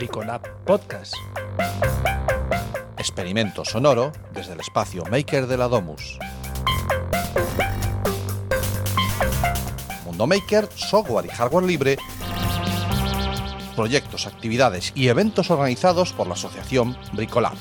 Bricolab Podcast. Experimento sonoro desde el espacio Maker de la Domus. Mundo Maker, software y hardware libre. Proyectos, actividades y eventos organizados por la asociación Bricolab.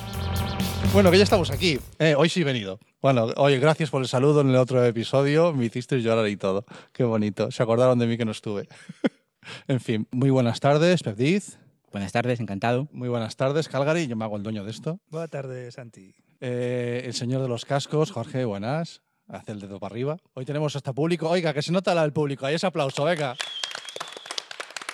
Bueno, que ya estamos aquí. Eh, hoy sí he venido. Bueno, oye, gracias por el saludo en el otro episodio. Me hiciste llorar y todo. Qué bonito. Se acordaron de mí que no estuve. en fin, muy buenas tardes, Perdiz. Buenas tardes, encantado. Muy buenas tardes, Calgary. Yo me hago el dueño de esto. Buenas tardes, Santi. Eh, el señor de los cascos, Jorge, buenas. Hace el dedo para arriba. Hoy tenemos hasta público. Oiga, que se nota la del público. Ahí ese aplauso, venga.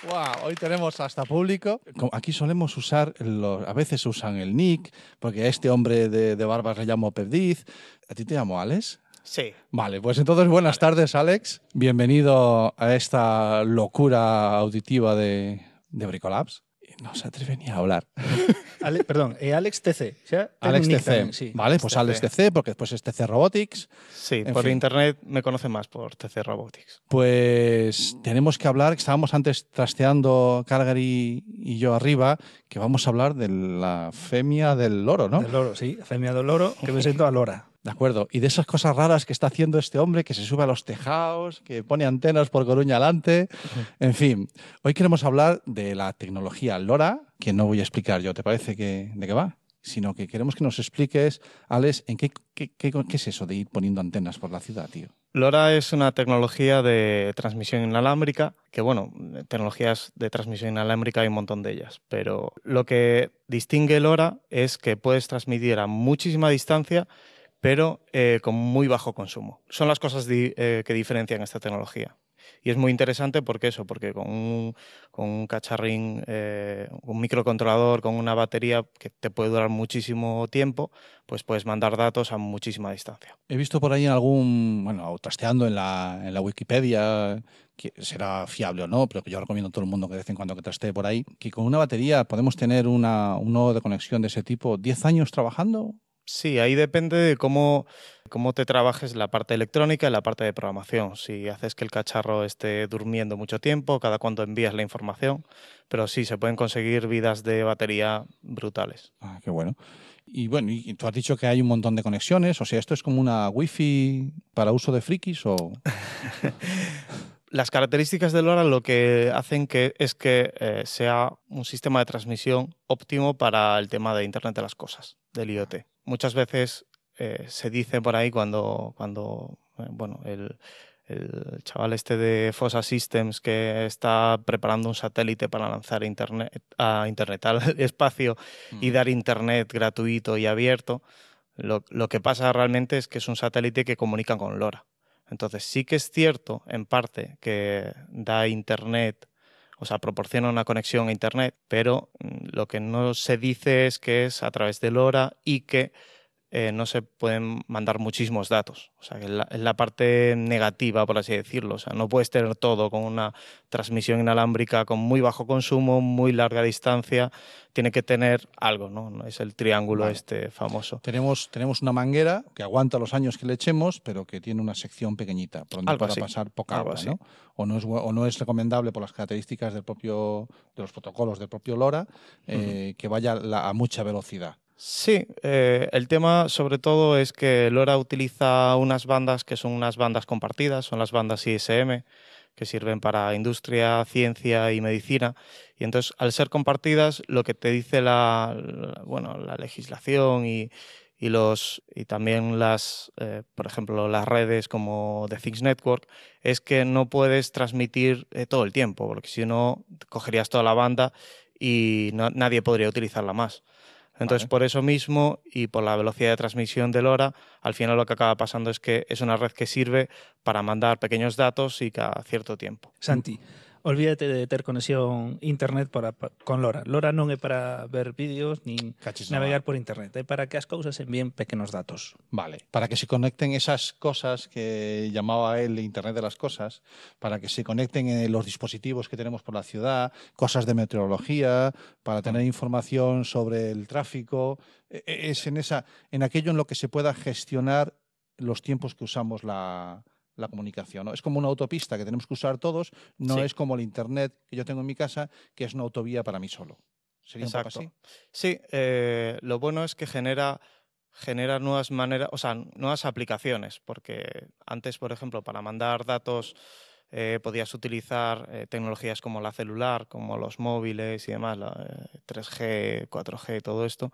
Wow, hoy tenemos hasta público. Aquí solemos usar, los, a veces usan el nick, porque a este hombre de, de barbas le llamo Perdiz. ¿A ti te llamo Alex? Sí. Vale, pues entonces buenas tardes, Alex. Bienvenido a esta locura auditiva de, de Bricolabs. No se atreve ni a hablar. Ale- perdón, eh, Alex TC. Ten Alex TC. tamén, sí. Vale, pues Alex TC, porque después es TC Robotics. Sí, En por fin. internet me conoce más por TC Robotics. Pues tenemos que hablar, estábamos antes trasteando Calgary y yo arriba, que vamos a hablar de la femia del loro, ¿no? Del loro, sí. Femia do loro, que me siento a lora. De acuerdo. Y de esas cosas raras que está haciendo este hombre, que se sube a los tejados, que pone antenas por Coruña adelante. En fin, hoy queremos hablar de la tecnología LoRa, que no voy a explicar yo, ¿te parece que, de qué va? Sino que queremos que nos expliques, Alex, ¿en qué, qué, es eso de ir poniendo antenas por la ciudad, tío? LoRa es una tecnología de transmisión inalámbrica, que bueno, tecnologías de transmisión inalámbrica hay un montón de ellas, pero lo que distingue LoRa es que puedes transmitir a muchísima distancia, pero eh, con muy bajo consumo. Son las cosas di- eh, que diferencian esta tecnología. Y es muy interesante porque eso, porque con un, con un cacharrín, eh, un microcontrolador, con una batería que te puede durar muchísimo tiempo, pues puedes mandar datos a muchísima distancia. He visto por ahí en algún, bueno, trasteando en la, en la Wikipedia, que será fiable o no, pero que yo recomiendo a todo el mundo que de vez en cuando que trastee por ahí, que con una batería podemos tener una, un nodo de conexión de ese tipo 10 años trabajando. Sí, ahí depende de cómo, cómo te trabajes la parte electrónica y la parte de programación. Si haces que el cacharro esté durmiendo mucho tiempo, cada cuánto envías la información, pero sí, se pueden conseguir vidas de batería brutales. Ah, qué bueno. Y bueno, y tú has dicho que hay un montón de conexiones, o sea, ¿esto es como una wifi para uso de frikis o...? Las características de LoRa lo que hacen que es que eh, sea un sistema de transmisión óptimo para el tema de Internet de las Cosas, del IoT. Muchas veces eh, se dice por ahí cuando, cuando eh, bueno, el, el chaval este de Fossa Systems que está preparando un satélite para lanzar internet, a Internet al espacio y dar Internet gratuito y abierto, lo, lo que pasa realmente es que es un satélite que comunica con LoRa. Entonces sí que es cierto, en parte, que da Internet, o sea, proporciona una conexión a Internet, pero mm, lo que no se dice es que es a través de LoRa y que eh, no se pueden mandar muchísimos datos. O sea, que es la, es la parte negativa, por así decirlo. O sea, no puedes tener todo con una transmisión inalámbrica con muy bajo consumo, muy larga distancia. Tiene que tener algo, ¿no? Es el triángulo Vale. este famoso. Tenemos, tenemos una manguera que aguanta los años que le echemos, pero que tiene una sección pequeñita por donde así, pasar poca algo agua, así. ¿no? O no, es, o no es recomendable por las características del propio, de los protocolos del propio LoRa eh, que vaya la- a mucha velocidad. Sí, eh, el tema sobre todo es que LoRa utiliza unas bandas que son unas bandas compartidas, son las bandas ISM, que sirven para industria, ciencia y medicina. Y entonces, al ser compartidas, lo que te dice la, bueno, la legislación y, y los, y también las, eh, por ejemplo, las redes como The Things Network, es que no puedes transmitir eh, todo el tiempo, porque si no, cogerías toda la banda y nadie podría utilizarla más. Entonces, Vale. por eso mismo y por la velocidad de transmisión de LoRa, al final lo que acaba pasando es que es una red que sirve para mandar pequeños datos y cada cierto tiempo. Santi, olvídate de ter conexión internet para, pa- con Lora. Lora non é para ver vídeos nin Cachis navegar por internet, é para que as cousas envíen pequenos datos. Vale, para que se conecten esas cosas que llamaba él Internet de las Cosas, para que se conecten en los dispositivos que tenemos por la ciudad, cosas de meteorología, para tener información sobre el tráfico, e- e- es en, esa, en aquello en lo que se pueda gestionar los tiempos que usamos la, la comunicación. ¿no? Es como una autopista que tenemos que usar todos, no Sí. es como el Internet que yo tengo en mi casa, que es una autovía para mí solo. Sería un poco Exacto. así. Sí, eh, lo bueno es que genera, genera nuevas maneras, o sea, nuevas aplicaciones, porque antes, por ejemplo, para mandar datos eh, podías utilizar eh, tecnologías como la celular, como los móviles y demás, la, eh, 3G, 4G, todo esto,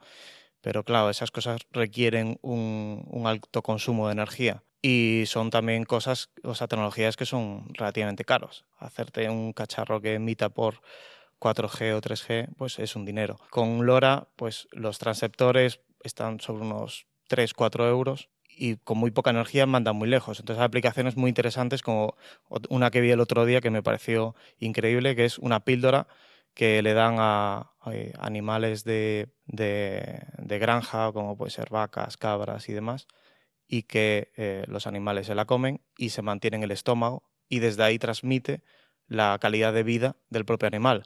pero claro, esas cosas requieren un, un alto consumo de energía. Y son también cosas, o sea, tecnologías que son relativamente caros. Hacerte un cacharro que emita por 4G o 3G, pues es un dinero. Con LoRa, pues los transceptores están sobre unos 3, 4 euros y con muy poca energía mandan muy lejos. Entonces hay aplicaciones muy interesantes como una que vi el otro día que me pareció increíble, que es una píldora que le dan a, eh, animales de, de- de granja, como puede ser vacas, cabras y demás, y que eh, los animales se la comen y se mantiene en el estómago y desde ahí transmite la calidad de vida del propio animal.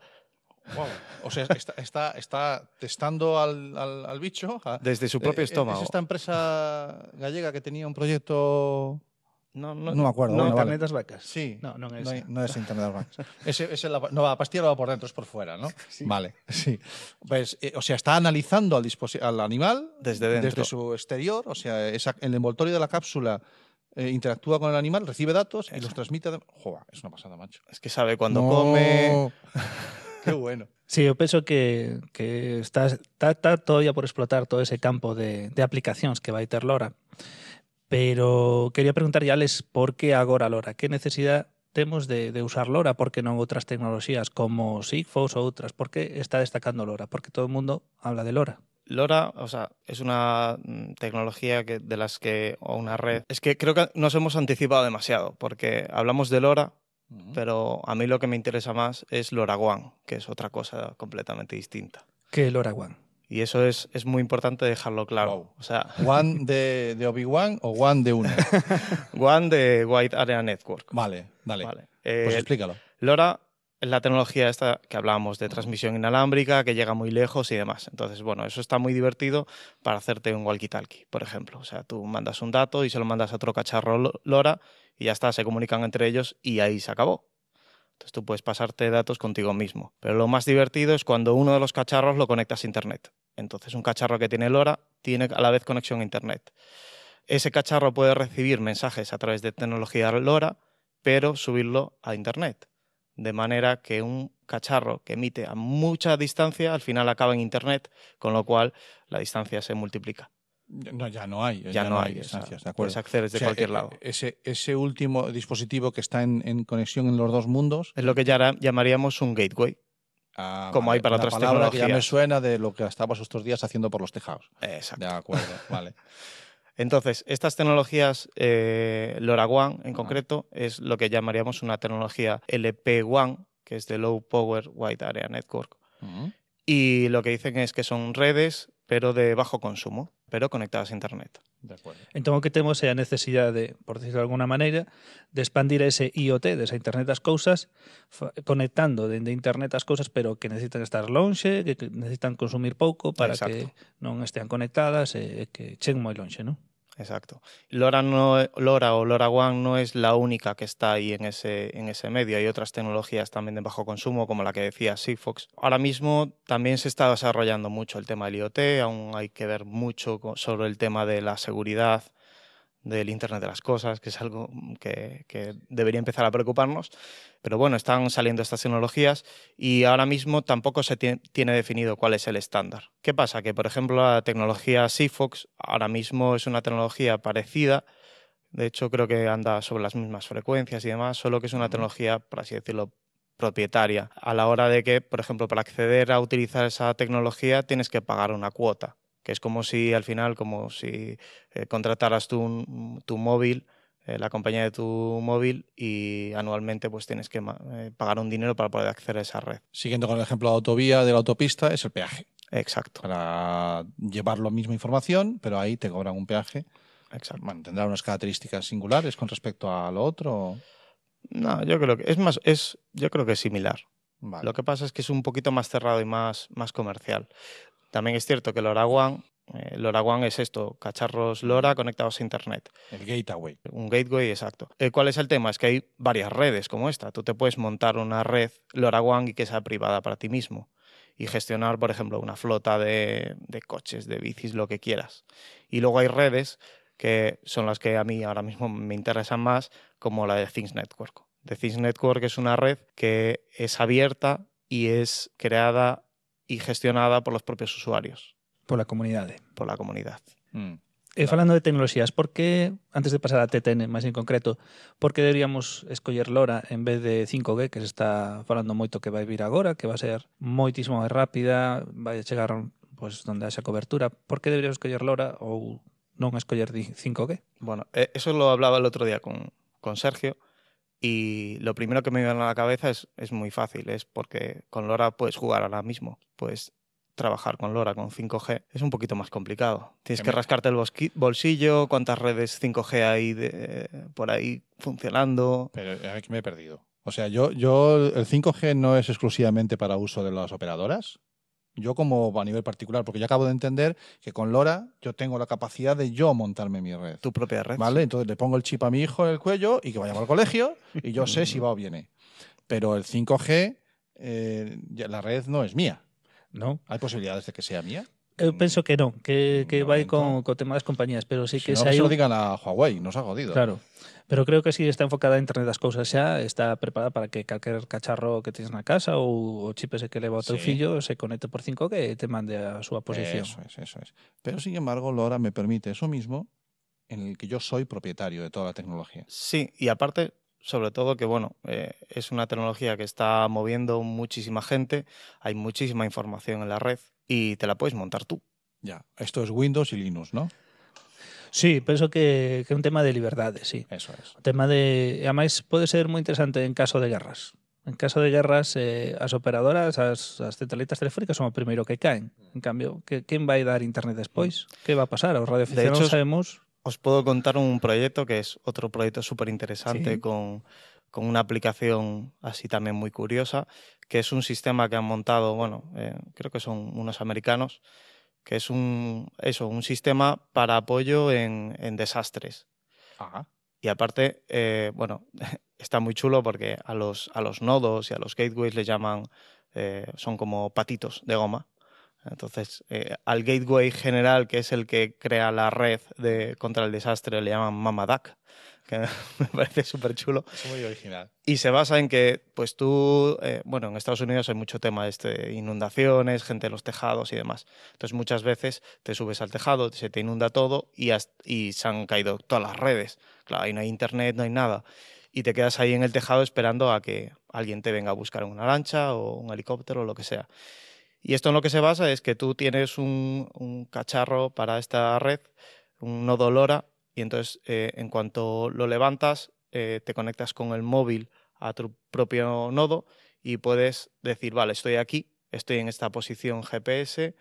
Guau. O sea, está, está, está testando al, al- al bicho. a- Desde su propio Eh, eh, estómago. ¿Es esta empresa gallega que tenía un proyecto...? No, No me acuerdo. no, bueno, vale. Internet das vacas. Sí. No, No, esa. hay- no es Internet Banks. Ese, ese la- no, la pastilla no va por dentro, es por fuera, ¿no? Vale, sí. Pues, eh, o sea, está analizando al, al animal Desde dentro. desde su exterior, o sea, esa- el envoltorio de la cápsula eh, interactúa con el animal, recibe datos y los transmite. de- Joder, es una pasada, macho. Es que sabe cuando No. come. Qué bueno. Sí, yo penso que, que está, está, está todavía por explotar todo ese campo de, de aplicacións que vai ter Lora. Pero quería preguntar a Alex por que agora Lora? Que necesidade temos de, de usar Lora? Por que non outras tecnoloxías como Sigfox ou outras? Por que está destacando Lora? Porque todo o mundo habla de Lora. LoRa, o sea, es una mm, tecnología que, de las que, o una red. Es que creo que nos hemos anticipado demasiado, porque hablamos de LoRa, pero a mí lo que me interesa más es LoRaWAN, que es otra cosa completamente distinta. Que Lora One. Y eso es, es muy importante dejarlo claro. Wow. O sea, ¿One de, de Obi-Wan o One de uno? WAN de White Area Network. Vale, dale. Vale. Pues Eh, explícalo. LoRa es la tecnología esta que hablábamos de transmisión inalámbrica, que llega muy lejos y demás. Entonces, bueno, eso está muy divertido para hacerte un walkie-talkie, por ejemplo. O sea, tú mandas un dato y se lo mandas a otro cacharro Lo- LoRa y ya está, se comunican entre ellos y ahí se acabó. Entonces tú puedes pasarte datos contigo mismo. Pero lo más divertido es cuando uno de los cacharros lo conectas a Internet. Entonces un cacharro que tiene LoRa tiene a la vez conexión a Internet. Ese cacharro puede recibir mensajes a través de tecnología LoRa, pero subirlo a Internet. De manera que un cacharro que emite a mucha distancia al final acaba en Internet, con lo cual la distancia se multiplica. No, ya no hay. Ya, no hay, distancias, de acuerdo. puedes acceder desde O sea, cualquier eh, lado. Ese, ese último dispositivo que está en, en conexión en los dos mundos. Es lo que ya llamaríamos un gateway. ah, Como hay para otras palabra que ya me tecnologías. suena de lo que estabas estos días haciendo por los tejados. Exacto. De acuerdo, vale. Entonces, estas tecnologías, eh, LoRaWAN en concreto, es lo que llamaríamos una tecnología LP WAN, que es de Low Power Wide Area Network. Y lo que dicen es que son redes, pero de bajo consumo, pero conectadas a Internet. De acuerdo. Entón, o que temos é a necesidade, por decirlo de alguna maneira, de expandir ese IoT, desa Internet das cousas, conectando dende Internet as cousas, pero que necesitan estar lonxe, que necesitan consumir pouco para Exacto. que non estean conectadas e que cheguen moi lonxe, non? Exacto. LoRa, no, LoRa o LoRaWAN no es la única que está ahí en ese, en ese medio. Hay otras tecnologías también de bajo consumo, como la que decía Sigfox. Ahora mismo también se está desarrollando mucho el tema del IoT, aún hay que ver mucho sobre el tema de la seguridad del Internet de las Cosas, que es algo que, que debería empezar a preocuparnos. Pero bueno, están saliendo estas tecnologías y ahora mismo tampoco se tie- tiene definido cuál es el estándar. ¿Qué pasa? Que, por ejemplo, la tecnología Sigfox ahora mismo es una tecnología parecida. De hecho, creo que anda sobre las mismas frecuencias y demás, solo que es una tecnología, por así decirlo, propietaria. A la hora de que, por ejemplo, para acceder a utilizar esa tecnología tienes que pagar una cuota, que es como si al final, como si eh, contrataras tu, un- tu móvil, eh, la compañía de tu móvil, y anualmente pues tienes que eh, pagar un dinero para poder acceder a esa red. Siguiendo con el ejemplo de la autovía, de la autopista, es el peaje. Exacto, Para llevar la misma información, pero ahí te cobran un peaje. exacto. Bueno, tendrá unas características singulares con respecto a lo otro. No, yo creo que es más, es, yo creo que es similar. Vale. Lo que pasa es que es un poquito más cerrado y más, más comercial. También es cierto que LoRaWAN, eh, LoRaWAN es esto, cacharros LoRa conectados a Internet. El gateway. Un gateway, exacto. Eh, ¿Cuál es el tema? Es que hay varias redes como esta. Tú te puedes montar una red LoRaWAN y que sea privada para ti mismo. y gestionar, por ejemplo, una flota de, de coches, de bicis, lo que quieras. Y luego hay redes que son las que a mí ahora mismo me interesan más, como la de Things Network. The Things Network es una red que es abierta y es creada y gestionada por los propios usuarios. Por la comunidad. Por la comunidad. Mm. Eh, claro. Falando de tecnoloxías, por que, antes de pasar a TTN máis en concreto, por que deberíamos escoller LoRa en vez de 5G, que se está falando moito que vai vir agora, que vai ser moitísimo máis rápida, vai chegar pues, donde haxa cobertura, por que deberíamos escoller LoRa ou non escoller 5G? Bueno, eh, eso lo hablaba el otro día con, con Sergio, y lo primero que me viene a la cabeza es, es muy fácil, es porque con LoRa puedes jugar ahora mismo, puedes trabajar con LoRa con 5G es un poquito más complicado. Tienes Que rascarte el bolsillo, cuántas redes 5G hay de- por ahí funcionando. Pero eh, que me he perdido. O sea, yo, yo el 5G no es exclusivamente para uso de las operadoras. Yo como a nivel particular, porque yo acabo de entender que con LoRa yo tengo la capacidad de yo montarme mi red. Tu propia red. ¿Vale? Entonces le pongo el chip a mi hijo en el cuello y que vaya al colegio y yo sé si va o viene. Pero el 5G, eh, la red no es mía. Non? ¿Hay posibilidades de que sea mía? Eu penso que non, que, que No, vai con, entón. co tema das compañías, pero sí Si que no, se que se lo digan a Huawei, nos ha jodido. Claro. Pero creo que si está enfocada a Internet das cousas xa, está preparada para que calquer cacharro que tens na casa ou o chip ese que leva o teu Sí. fillo se conecte por 5G e te mande a súa posición. Eso es, eso es. Pero sin embargo, LoRa me permite eso mismo en el que yo soy propietario de toda la tecnología. Sí, y aparte, sobre todo que bueno, eh, es una tecnología que está moviendo muchísima gente, hay muchísima información en la red y te la puedes montar tú. Ya, esto es Windows y Linux, ¿no? Sí, penso que, é un tema de liberdade, sí. Eso es. O tema de... E ademais pode ser moi interesante en caso de guerras. En caso de guerras, eh, as operadoras, as, as centralitas telefónicas son o primeiro que caen. En cambio, que, quen vai dar internet despois? Que va a pasar? Os radioaficionados hecho, sabemos... Os puedo contar un proyecto que es otro proyecto súper interesante Sí. con, con una aplicación así también muy curiosa, que es un sistema que han montado, bueno, eh, creo que son unos americanos, que es un, eso, un sistema para apoyo en, en desastres. Ajá. Y aparte, eh, bueno, está muy chulo porque a los, a los nodos y a los gateways le llaman, eh, son como patitos de goma. Entonces, eh, al gateway general, que es el que crea la red de, contra el desastre, le llaman Mama Duck, que me parece súper chulo. Es muy original. Y se basa en que, pues tú, eh, bueno, en Estados Unidos hay mucho tema este, de inundaciones, gente en los tejados y demás. Entonces muchas veces te subes al tejado, se te inunda todo y, has- y se han caído todas las redes. Claro, ahí no hay internet, no hay nada. Y te quedas ahí en el tejado esperando a que alguien te venga a buscar en una lancha o un helicóptero o lo que sea. Y esto en lo que se basa es que tú tienes un, un cacharro para esta red, un nodo LoRa, y entonces eh, en cuanto lo levantas, eh, te conectas con el móvil a tu propio nodo y puedes decir, vale, estoy aquí, estoy en esta posición GPS,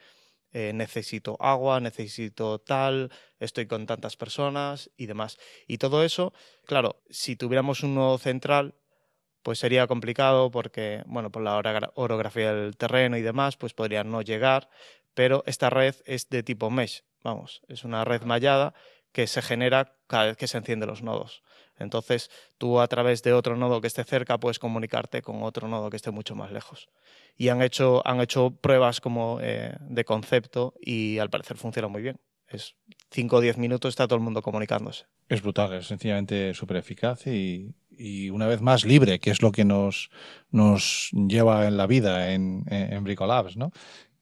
eh, necesito agua, necesito tal, estoy con tantas personas y demás. Y todo eso, claro, si tuviéramos un nodo central, pues sería complicado porque, bueno, por la orografía del terreno y demás, pues podría no llegar, pero esta red es de tipo mesh, vamos, es una red mallada que se genera cada vez que se encienden los nodos. Entonces, tú a través de otro nodo que esté cerca puedes comunicarte con otro nodo que esté mucho más lejos. Y han hecho, han hecho pruebas como eh, de concepto y al parecer funciona muy bien. Es 5 o 10 minutos está todo el mundo comunicándose. Es brutal, es sencillamente súper eficaz y, y una vez más libre, que es lo que nos, nos lleva en la vida en, en, en Bricolabs, ¿no?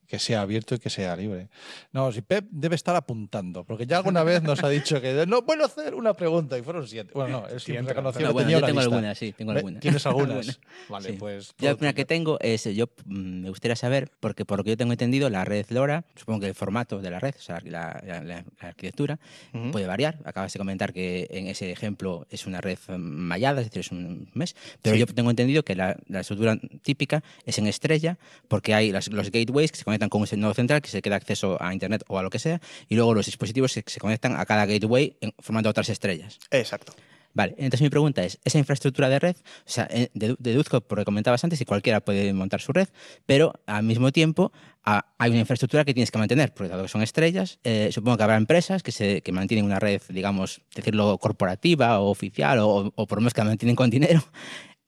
Que sea abierto y que sea libre. No, si Pep debe estar apuntando, porque ya alguna vez nos ha dicho que no puedo hacer una pregunta y fueron siete. Bueno, no, él siempre reconoció No, bueno, tenía yo una tengo lista. algunas, sí, tengo algunas. ¿Tienes algunas? Algunas. Vale, Sí. pues. Yo primera que tengo es, yo mm, me gustaría saber, porque por lo que yo tengo entendido, la red LoRa, supongo que el formato de la red, o sea, la, la- la- la arquitectura, Ujú. puede variar. Acabas de comentar que en ese ejemplo es una red mallada, es decir, es un mes. Pero Sí. yo tengo entendido que la, la estructura típica es en estrella, porque hay las- los gateways que se conectan con ese nodo central, que se queda acceso a Internet o a lo que sea, y luego los dispositivos que se conectan a cada gateway formando otras estrellas. Exacto. Vale, entonces mi pregunta es, esa infraestructura de red, o sea, eh, dedu- deduzco por lo que comentabas antes, y cualquiera puede montar su red, pero al mismo tiempo a- hay una infraestructura que tienes que mantener, porque dado que son estrellas, eh, supongo que habrá empresas que, se, que mantienen una red, digamos, decirlo, corporativa o oficial, o, o por lo menos que la mantienen con dinero.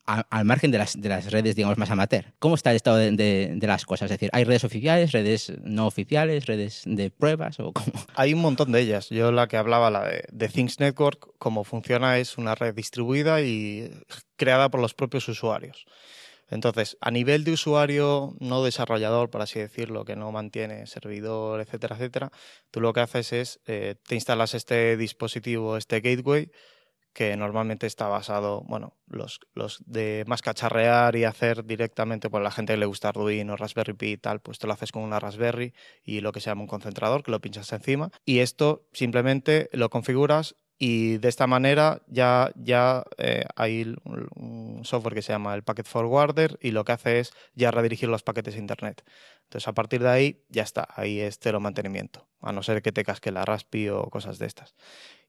Al margen de las, de las redes, digamos, más amateur. ¿Cómo está el estado de, de, las cosas? Es decir, ¿hay redes oficiales, redes no oficiales, redes de pruebas o cómo? Hay un montón de ellas. Yo la que hablaba, la de, Things Network, cómo funciona es una red distribuida y creada por los propios usuarios. Entonces, a nivel de usuario no desarrollador, por así decirlo, que no mantiene servidor, etcétera, etcétera, tú lo que haces es, eh, te instalas este dispositivo, este gateway, que normalmente está basado, bueno, los, los de más cacharrear y hacer directamente, pues la gente que le gusta Arduino, Raspberry Pi y tal, pues te lo haces con una Raspberry y lo que se llama un concentrador, que lo pinchas encima. Y esto simplemente lo configuras y de esta manera ya, ya eh, hay un software que se llama el Packet Forwarder y lo que hace es ya redirigir los paquetes a Internet. Entonces a partir de ahí ya está, ahí es cero mantenimiento, a no ser que te casque la Raspi o cosas de estas.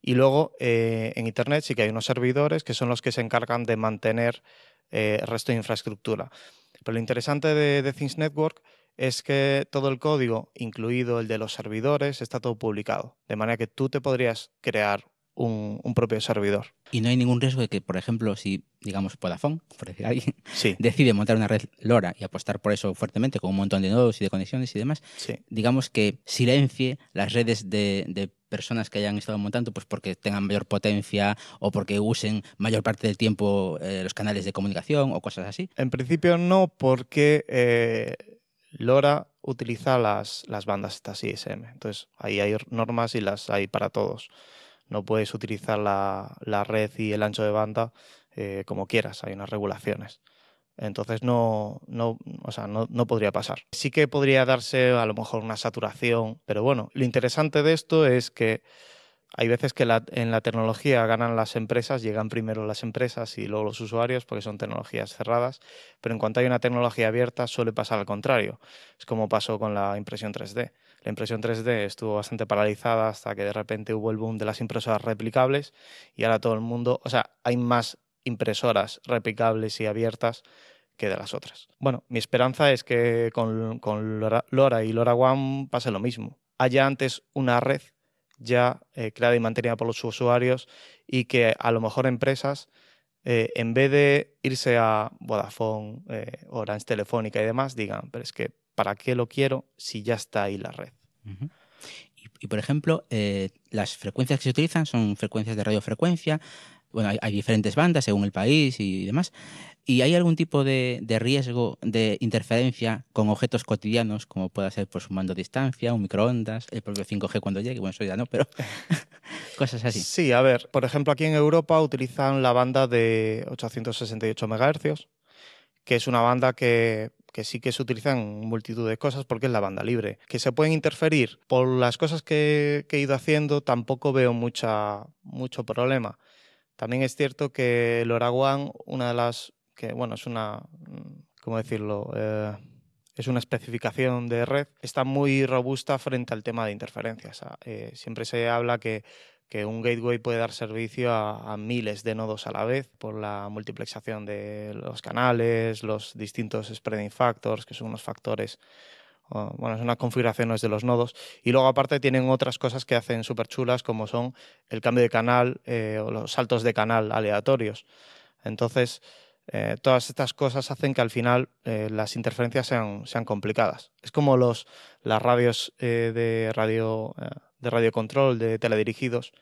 Y luego eh, en Internet sí que hay unos servidores que son los que se encargan de mantener eh, el resto de infraestructura. Pero lo interesante de, de Things Network es que todo el código, incluido el de los servidores, está todo publicado. De manera que tú te podrías crear un, propio servidor. Y no hay ningún riesgo de que, por ejemplo, si, digamos, Vodafone, por decir alguien, decide montar una red LoRa y apostar por eso fuertemente con un montón de nodos y de conexiones y demás, digamos que silencie las redes de, personas que hayan estado montando, pues porque tengan mayor potencia o porque usen mayor parte del tiempo eh, los canales de comunicación o cosas así? En principio no, porque eh, LoRa utiliza las, las bandas estas ISM. Entonces, ahí hay normas y las hay para todos no puedes utilizar la, la red y el ancho de banda eh, como quieras, hay unas regulaciones. Entonces no, no, o sea, no, no, podría pasar. Sí que podría darse a lo mejor una saturación, pero bueno, lo interesante de esto es que hay veces que en la tecnología ganan las empresas, llegan primero las empresas y luego los usuarios porque son tecnologías cerradas, pero en cuanto hay una tecnología abierta suele pasar al contrario. Es como pasó con la impresión 3D. La impresión 3D estuvo bastante paralizada hasta que de repente hubo el boom de las impresoras replicables y ahora todo el mundo, o sea, hay más impresoras replicables y abiertas que de las otras. Bueno, mi esperanza es que con, LoRa y LoRaWAN pase lo mismo. Haya antes una red ya eh, creada y mantenida por los usuarios y que a lo mejor empresas, eh, en vez de irse a Vodafone, eh, Orange Telefónica y demás, digan, pero es que, ¿para qué lo quiero si ya está ahí la red? y, por ejemplo, las frecuencias que se utilizan son frecuencias de radiofrecuencia, bueno, hay, diferentes bandas según el país y demás. ¿Y hay algún tipo de, riesgo de interferencia con objetos cotidianos, como pueda ser pues, un mando a distancia, un microondas, el propio 5G cuando llegue? Bueno, eso ya no, pero cosas así. Sí, a ver, por ejemplo, aquí en Europa utilizan la banda de 868 MHz, que es una banda que, que sí que se utiliza en multitud de cosas porque es la banda libre. Que se pueden interferir por las cosas que, he ido haciendo, tampoco veo mucha, mucho problema. También es cierto que el Oraguan, una de las que bueno, es una, ¿cómo decirlo? Eh, es una especificación de red, está muy robusta frente al tema de interferencias. Eh, siempre se habla que, que, un gateway puede dar servicio a, miles de nodos a la vez por la multiplexación de los canales, los distintos spreading factors, que son unos factores bueno, son unas configuraciones de los nodos. Y luego aparte tienen otras cosas que hacen súper chulas como son el cambio de canal eh, o los saltos de canal aleatorios. Entonces, eh, todas estas cosas hacen que al final eh, las interferencias sean, sean, complicadas. Es como los, las radios eh, de radio de radiocontrol de teledirigidos.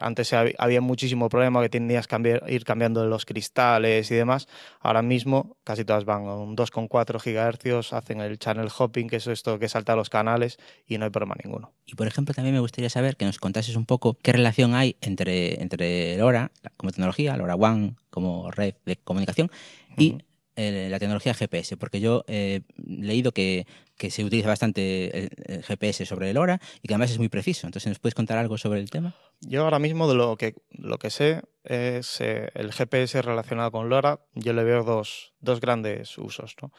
antes había muchísimo problema que tenías que ir cambiando los cristales y demás. Ahora mismo casi todas van a un 2,4 GHz, hacen el channel hopping, que es esto que salta los canales y no hay problema ninguno. Y por ejemplo, también me gustaría saber que nos contases un poco qué relación hay entre, entre LoRa como tecnología, LoRa One como red de comunicación y eh, la tecnología GPS, porque yo he leído que, que se utiliza bastante el, GPS sobre el LoRa y que además es muy preciso. Entonces, ¿nos puedes contar algo sobre el tema? Yo ahora mismo de lo que, lo que sé es eh, el GPS relacionado con LoRa, yo le veo dos, dos grandes usos. ¿no?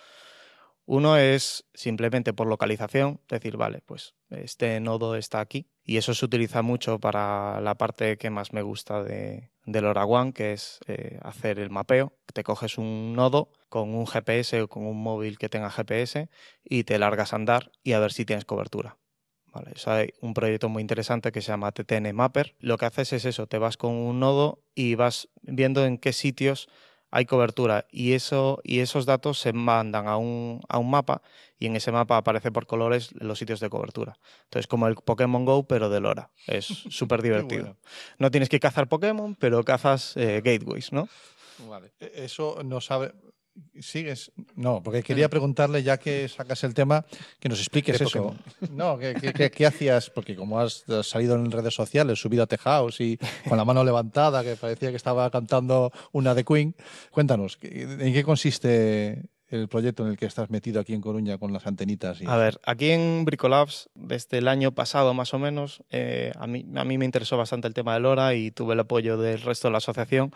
Uno es simplemente por localización, decir, vale, pues este nodo está aquí. Y eso se utiliza mucho para la parte que más me gusta de, del Oraguan, que es eh, hacer el mapeo. Te coges un nodo con un GPS o con un móvil que tenga GPS y te largas a andar y a ver si tienes cobertura. Vale, hay un proyecto muy interesante que se llama TTN Mapper. Lo que haces es eso, te vas con un nodo y vas viendo en qué sitios hay cobertura y, eso, y esos datos se mandan a un, a un mapa y en ese mapa aparece por colores los sitios de cobertura. Entonces, como el Pokémon Go, pero de Lora. Es súper divertido. bueno. No tienes que cazar Pokémon, pero cazas eh, gateways, ¿no? Vale. E- Eso no sabe. ¿Sigues? No, porque quería preguntarle, ya que sacas el tema, que nos expliques eso. No, ¿qué, qué- qué- qué hacías? Porque como has salido en redes sociales, subido a tejados y con la mano levantada, que parecía que estaba cantando una de Queen, cuéntanos, ¿qué- ¿en qué consiste el proyecto en el que estás metido aquí en Coruña con las antenitas? Y A ver, aquí en Bricolabs, desde el año pasado más o menos, eh, a, mí, a mí me interesó bastante el tema de Lora y tuve el apoyo del resto de la asociación.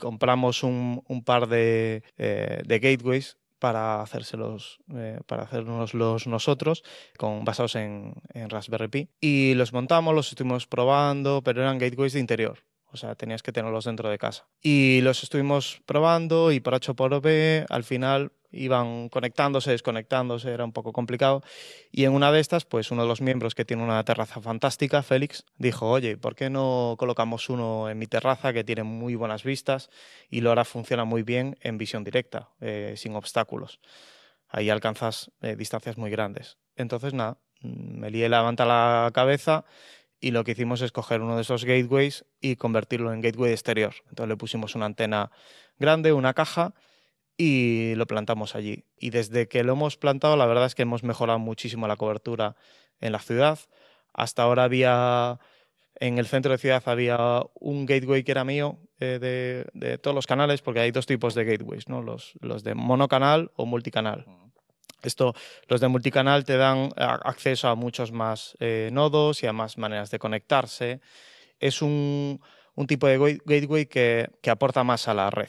Compramos un, un par de, eh, de gateways para hacérselos, eh, para hacernoslos nosotros, con, basados en Raspberry Pi. Y los montamos, los estuvimos probando, pero eran gateways de interior. O sea, tenías que tenerlos dentro de casa. Y los estuvimos probando y por H por B, al final iban conectándose, desconectándose, era un poco complicado. Y en una de estas, pues uno de los miembros que tiene una terraza fantástica, Félix, dijo, oye, ¿por qué no colocamos uno en mi terraza que tiene muy buenas vistas y Lora funciona muy bien en visión directa, eh, sin obstáculos? Ahí alcanzas eh, distancias muy grandes. Entonces, nada, mm, me lié la manta a la cabeza y lo que hicimos es coger uno de esos gateways y convertirlo en gateway exterior. Entonces le pusimos una antena grande, una caja y lo plantamos allí. Y desde que lo hemos plantado, la verdad es que hemos mejorado muchísimo la cobertura en la ciudad. Hasta ahora había, en el centro de ciudad había un gateway que era mío eh, de, todos los canales, porque hay dos tipos de gateways, ¿no? los, los de monocanal o multicanal. Esto, los de multicanal te dan a- acceso a muchos más eh, nodos y a más maneras de conectarse. Es un, un tipo de gate- gateway que, que aporta más a la red.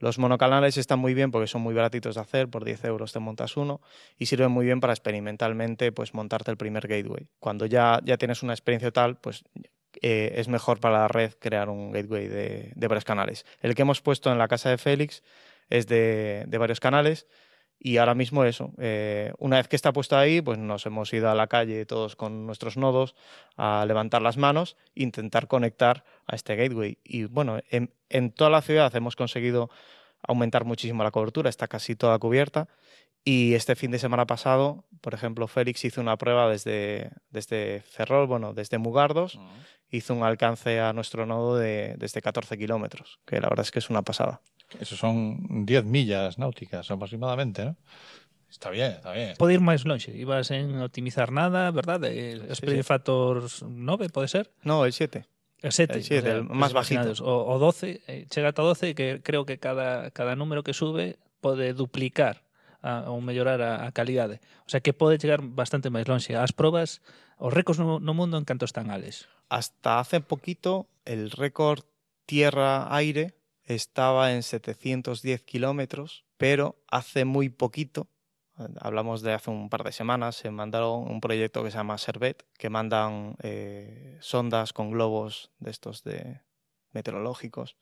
Los monocanales están muy bien porque son muy baratitos de hacer, por 10 euros te montas uno y sirven muy bien para experimentalmente pues, montarte el primer gateway. Cuando ya, ya tienes una experiencia tal, pues eh, es mejor para la red crear un gateway de, de varios canales. El que hemos puesto en la casa de Félix es de, de varios canales y ahora mismo eso, eh, una vez que está puesto ahí, pues nos hemos ido a la calle todos con nuestros nodos a levantar las manos e intentar conectar a este gateway. Y bueno, en, en toda la ciudad hemos conseguido aumentar muchísimo la cobertura, está casi toda cubierta. Y este fin de semana pasado, por ejemplo, Félix hizo una prueba desde, desde Ferrol, bueno, desde Mugardos, hizo un alcance a nuestro nodo de, desde 14 kilómetros, que la verdad es que es una pasada. Eso son 10 millas náuticas aproximadamente, ¿no? Está bien, está bien. Pode ir máis lonxe, ibas en optimizar nada, ¿verdad? El eh, speed sí, sí. factor 9, pode ser? No, el 7. El 7, el, 7, o sea, el más bajito. O, o 12, eh, chega ata 12, que creo que cada, cada número que sube pode duplicar a, ou mellorar a, a calidade. O sea que pode chegar bastante máis lonxe. As probas, os récords no, no mundo en canto están ales. Hasta hace poquito, el récord tierra-aire estaba en 710 kilómetros, pero hace muy poquito, hablamos de hace un par de semanas, se mandaron un proyecto que se llama Servet, que mandan eh, sondas con globos de estos de meteorológicos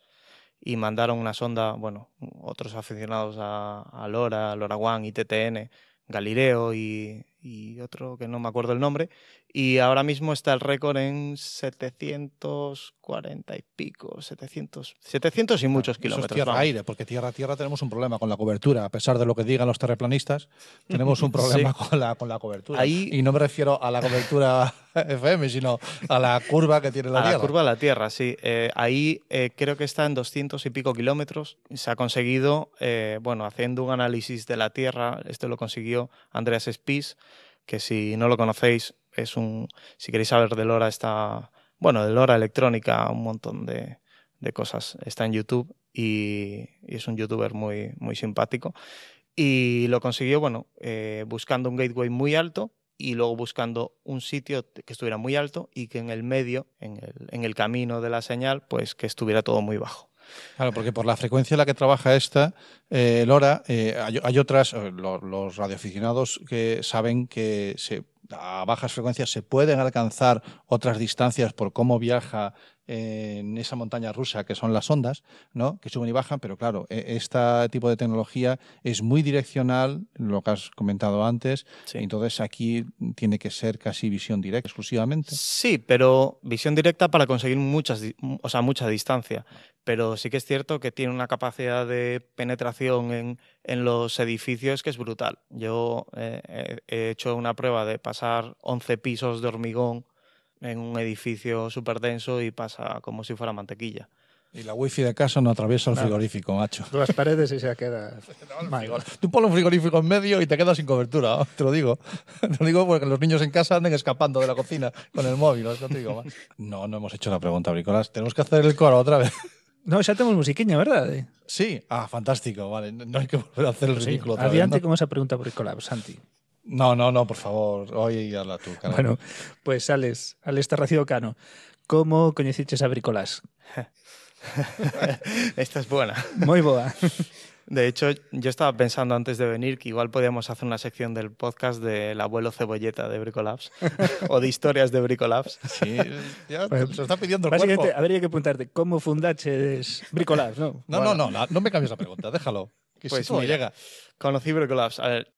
y mandaron una sonda, bueno, otros aficionados a, a LoRa, LoRa One y TTN, Galileo y, y otro que no me acuerdo el nombre, y ahora mismo está el récord en 740 y pico, 700, 700 y muchos Eso es kilómetros. tierra-aire, porque tierra-tierra tenemos un problema con la cobertura. A pesar de lo que digan los terraplanistas, tenemos un problema con, la, con la cobertura. Ahí- Y no me refiero a la cobertura FM, sino a la curva que tiene la A la Tierra. curva de la Tierra, sí. Eh, ahí eh, creo que está en 200 y pico kilómetros. Se ha conseguido, eh, bueno, haciendo un análisis de la Tierra, esto lo consiguió Andreas Spies, que si no lo conocéis, es un, si queréis saber de LoRa, está, bueno, de LoRa electrónica, un montón de, de cosas. Está en YouTube y, es un youtuber muy, muy simpático. Y lo consiguió, bueno, eh, buscando un gateway muy alto y luego buscando un sitio que estuviera muy alto y que en el medio, en el, en el camino de la señal, pues que estuviera todo muy bajo. Claro, porque por la frecuencia en la que trabaja esta, eh, Lora, eh, hay, hay otras, eh, lo- los radioaficionados que saben que se, a bajas frecuencias se pueden alcanzar otras distancias por cómo viaja en esa montaña rusa que son las ondas, ¿no? que suben y bajan, pero claro, e- este tipo de tecnología es muy direccional, lo que has comentado antes, Sí. entonces aquí tiene que ser casi visión directa exclusivamente. Sí, pero visión directa para conseguir muchas, o sea, mucha distancia. Pero sí que es cierto que tiene una capacidad de penetración en, en los edificios que es brutal. Yo eh, he- he hecho una prueba de pasar 11 pisos de hormigón en un edificio súper denso y pasa como si fuera mantequilla. Y la wifi de casa no atraviesa el Nada. frigorífico, macho. Las paredes y se queda. mal. Tú pones un frigorífico en medio y te quedas sin cobertura, te lo digo. Te lo digo porque los niños en casa anden escapando de la cocina con el móvil, no te digo más. No, no hemos hecho la pregunta, Bricolas. Tenemos que hacer el coro otra vez. No, xa temos musiquiña, verdad? Sí, ah, fantástico, vale. No hay que volver a hacer el ridículo otra vez, ¿no? con esa pregunta por Colab, Santi. No, no, no, por favor. Hoy hazla tú, carajo. Bueno, pues Alex, Alex Tarracido Cano, como coñeciches a Bricolás? Esta es buena. Moi boa. De hecho, yo estaba pensando antes de venir que igual podíamos hacer una sección del podcast del abuelo cebolleta de Bricolabs o de historias de Bricolabs. Sí, ya Bueno, se está pidiendo el Básicamente, cuerpo. habría que preguntarte cómo fundaches Bricolabs, ¿no? No, no, no, no, no me cambies la pregunta, déjalo. Que Pues si mira. llega. Conocí Bricolabs. A ver.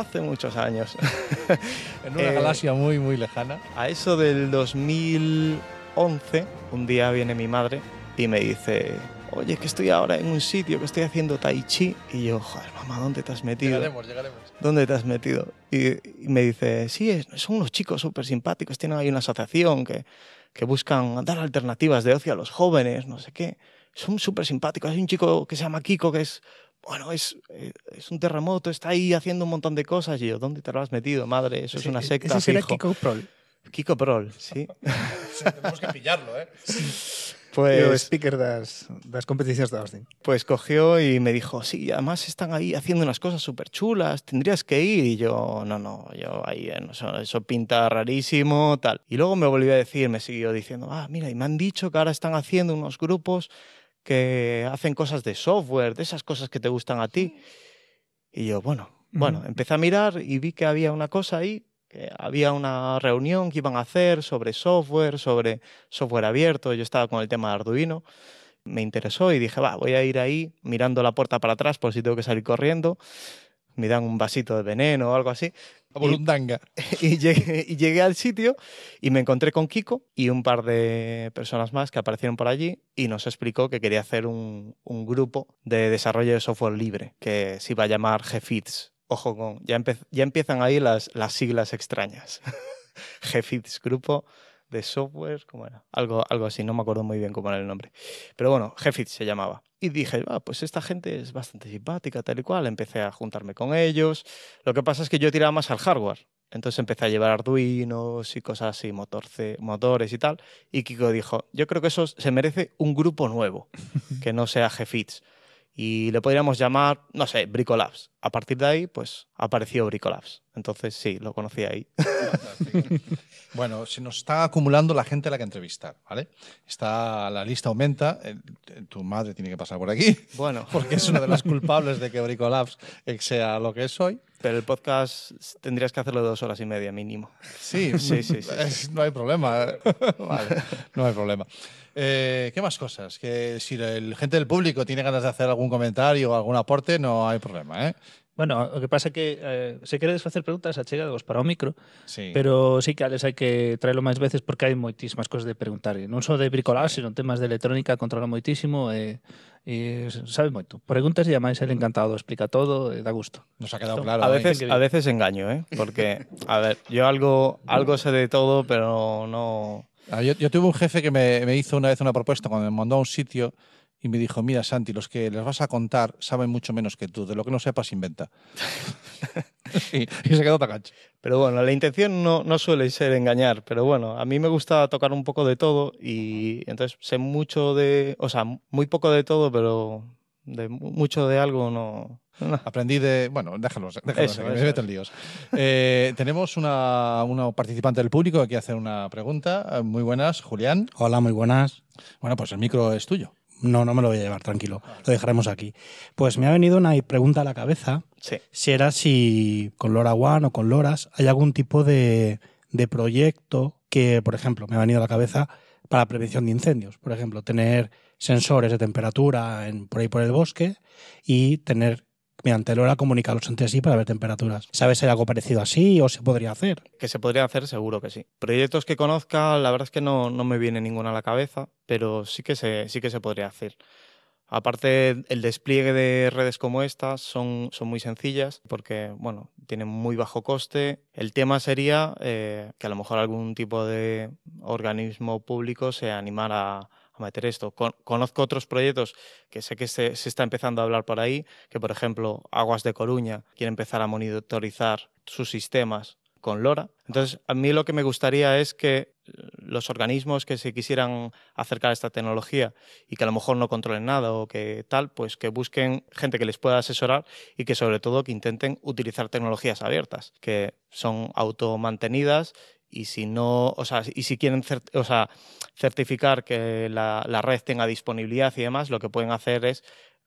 Hace muchos años. En una Eh, galaxia muy, muy lejana. A eso del 2011, un día viene mi madre y me dice, oye, que estoy ahora en un sitio, que estoy haciendo tai chi. Y yo, joder, mamá, ¿dónde te has metido? Llegaremos, llegaremos. ¿Dónde te has metido? Y, y me dice, sí, es- son unos chicos súper simpáticos, tienen ahí una asociación que, que buscan dar alternativas de ocio a los jóvenes, no sé qué. Son súper simpáticos. Hay un chico que se llama Kiko que es, bueno, es, eh, es un terremoto, está ahí haciendo un montón de cosas. Y yo, ¿dónde te lo has metido, madre? Eso es una secta, Ese será fijo". Kiko Prol. Kiko Prol, sí. Tenemos que pillarlo, ¿eh? E Pues, speaker das, das competicións da Austin. pues cogió y me dijo, sí, además están ahí haciendo unas cosas súper chulas, tendrías que ir. Y yo, no, no, yo ahí, eh, eso, eso pinta rarísimo, tal. Y luego me volvió a decir, me siguió diciendo, ah, mira, y me han dicho que ahora están haciendo unos grupos que hacen cosas de software, de esas cosas que te gustan a ti. Y yo, bueno, bueno, empecé a mirar y vi que había una cosa ahí, que había una reunión que iban a hacer sobre software, sobre software abierto. Yo estaba con el tema de Arduino. Me interesó y dije, va, voy a ir ahí mirando la puerta para atrás por si tengo que salir corriendo. Me dan un vasito de veneno o algo así. A Burundanga. Y llegué, y llegué al sitio y me encontré con Kiko y un par de personas más que aparecieron por allí y nos explicó que quería hacer un, un grupo de desarrollo de software libre que se iba a llamar GFITS. Ojo con, ya, ya empiezan ahí las, las siglas extrañas. GFITS, grupo de software, ¿cómo era? Algo, algo así, no me acuerdo muy bien cómo era el nombre. Pero bueno, GFITS se llamaba. Y dije, ah, pues esta gente es bastante simpática, tal y cual. Empecé a juntarme con ellos. Lo que pasa es que yo tiraba más al hardware. Entonces empecé a llevar Arduinos y cosas así, motorce- motores y tal. Y Kiko dijo, yo creo que eso se merece un grupo nuevo, que no sea GFITS. Y le podríamos llamar, no sé, Bricolabs. A partir de ahí, pues apareció Bricolabs. Entonces sí, lo conocí ahí. Bueno, se nos está acumulando la gente a la que entrevistar, ¿vale? Está, la lista aumenta. eh, Tu madre tiene que pasar por aquí, Bueno, porque es una de las culpables de que Bricolabs eh, sea lo que es hoy. pero el podcast tendrías que hacerlo de dos horas y media mínimo. Sí, Sí, sí, sí. es- no hay problema. eh. Vale, no hay problema. Eh, ¿Qué más cosas? Que si el gente del público tiene ganas de hacer algún comentario o algún aporte, no hay problema, ¿eh? Bueno, o que pasa é que eh, se queredes facer preguntas achegados para o micro, sí. pero sí que ales hai que traelo máis veces porque hai moitísimas cosas de preguntar. Non só de bricolaxe, sí. senón temas de electrónica, controla moitísimo e, e sabe moito. Preguntas e máis ele mm. encantado, explica todo e dá gusto. Nos ha quedado claro. A veces, a veces engaño, ¿eh? Porque, a ver, yo algo, algo sé de todo, pero no... Ah, yo, yo tuve un jefe que me, me hizo una vez una propuesta cuando me mandó a un sitio y me dijo, mira Santi, los que les vas a contar saben mucho menos que tú, de lo que no sepas inventa. y, y se quedó tacacho. Pero bueno, la intención no, no suele ser engañar, pero bueno, a mí me gusta tocar un poco de todo y entonces sé mucho de, o sea, muy poco de todo, pero de mu- mucho de algo no... no. Aprendí de... Bueno, déjalo, déjalo Eso, que me meto en líos. Eh, tenemos una, una participante del público que quiere hacer una pregunta. Muy buenas, Julián. Hola, muy buenas. Bueno, pues el micro es tuyo. No, no me lo voy a llevar, tranquilo. Lo dejaremos aquí. Pues me ha venido una pregunta a la cabeza. Sí. Si era si con Lora One o con Loras hay algún tipo de, de proyecto que, por ejemplo, me ha venido a la cabeza para prevención de incendios. Por ejemplo, tener sensores de temperatura en, por ahí por el bosque y tener mediante LoRa comunicarlos entre sí para ver temperaturas. ¿Sabes si algo parecido así o se podría hacer? Que se podría hacer, seguro que sí. Proyectos que conozca, la verdad es que no, no me viene ninguno a la cabeza, pero sí que se, sí que se podría hacer. Aparte, el despliegue de redes como estas son, son muy sencillas porque, bueno, tienen muy bajo coste. El tema sería eh, que a lo mejor algún tipo de organismo público se animara a, a meter esto. Con, conozco otros proyectos que sé que se, se, está empezando a hablar por ahí, que por ejemplo Aguas de Coruña quiere empezar a monitorizar sus sistemas con LoRa. Entonces, a mí lo que me gustaría es que los organismos que se quisieran acercar a esta tecnología y que a lo mejor no controlen nada o que tal, pues que busquen gente que les pueda asesorar y que sobre todo que intenten utilizar tecnologías abiertas, que son automantenidas y si no, o sea, y si quieren o sea, certificar que la, la, red tenga disponibilidad y demás, lo que pueden hacer es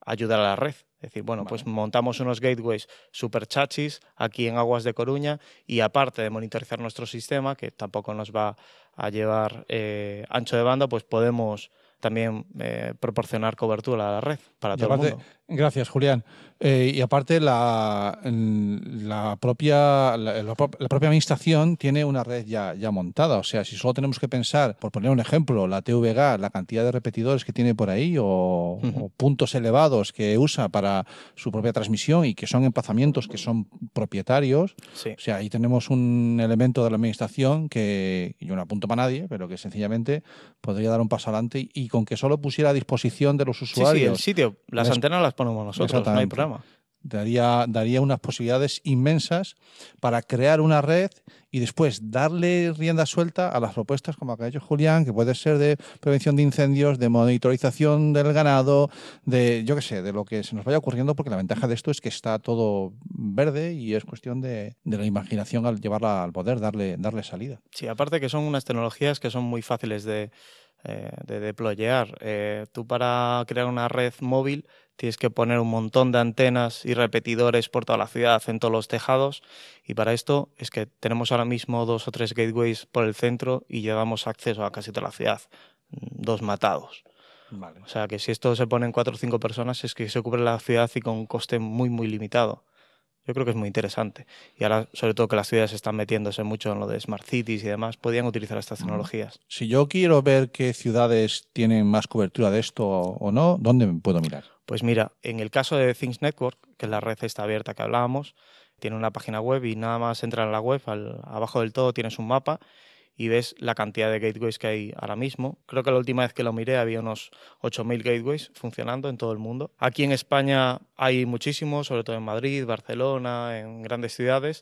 ayudar a la red. Es decir, bueno, vale. pues montamos unos gateways super chachis aquí en Aguas de Coruña y aparte de monitorizar nuestro sistema, que tampoco nos va a llevar eh, ancho de banda, pues podemos también eh, proporcionar cobertura a la red para y todo aparte, el mundo. Gracias, Julián. Eh, y aparte, la, la, propia, la, la, propia administración tiene una red ya, ya montada. O sea, si solo tenemos que pensar, por poner un ejemplo, la TVG, la cantidad de repetidores que tiene por ahí o, uh -huh. o puntos elevados que usa para su propia transmisión y que son emplazamientos que son propietarios. Sí. O sea, ahí tenemos un elemento de la administración que yo no apunto para nadie, pero que sencillamente podría dar un paso adelante y con que solo pusiera a disposición de los usuarios. Sí, sí, el sitio, las antenas las ponemos nosotros, no hay problema. Daría, daría unas posibilidades inmensas para crear una red y después darle rienda suelta a las propuestas como ha hecho Julián, que puede ser de prevención de incendios, de monitorización del ganado, de yo qué sé, de lo que se nos vaya ocurriendo, porque la ventaja de esto es que está todo verde y es cuestión de, de la imaginación al llevarla al poder, darle, darle salida. Sí, aparte que son unas tecnologías que son muy fáciles de, eh, de deployar. Eh, tú para crear una red móvil tienes que poner un montón de antenas y repetidores por toda la ciudad, en todos los tejados, y para esto es que tenemos ahora mismo dos o tres gateways por el centro y llevamos acceso a casi toda la ciudad, dos matados. Vale. O sea que si esto se pone en cuatro o cinco personas es que se cubre la ciudad y con un coste muy, muy limitado. Yo creo que es muy interesante. Y ahora, sobre todo que las ciudades están metiéndose mucho en lo de smart cities y demás, podían utilizar estas tecnologías. Si yo quiero ver qué ciudades tienen más cobertura de esto o no, ¿dónde puedo mirar? Pues mira, en el caso de Things Network, que es la red esta abierta que hablábamos, tiene una página web y nada más entrar en la web, al, abajo del todo tienes un mapa y ves la cantidad de gateways que hay ahora mismo. Creo que la última vez que lo miré había unos 8.000 gateways funcionando en todo el mundo. Aquí en España hay muchísimos, sobre todo en Madrid, Barcelona, en grandes ciudades.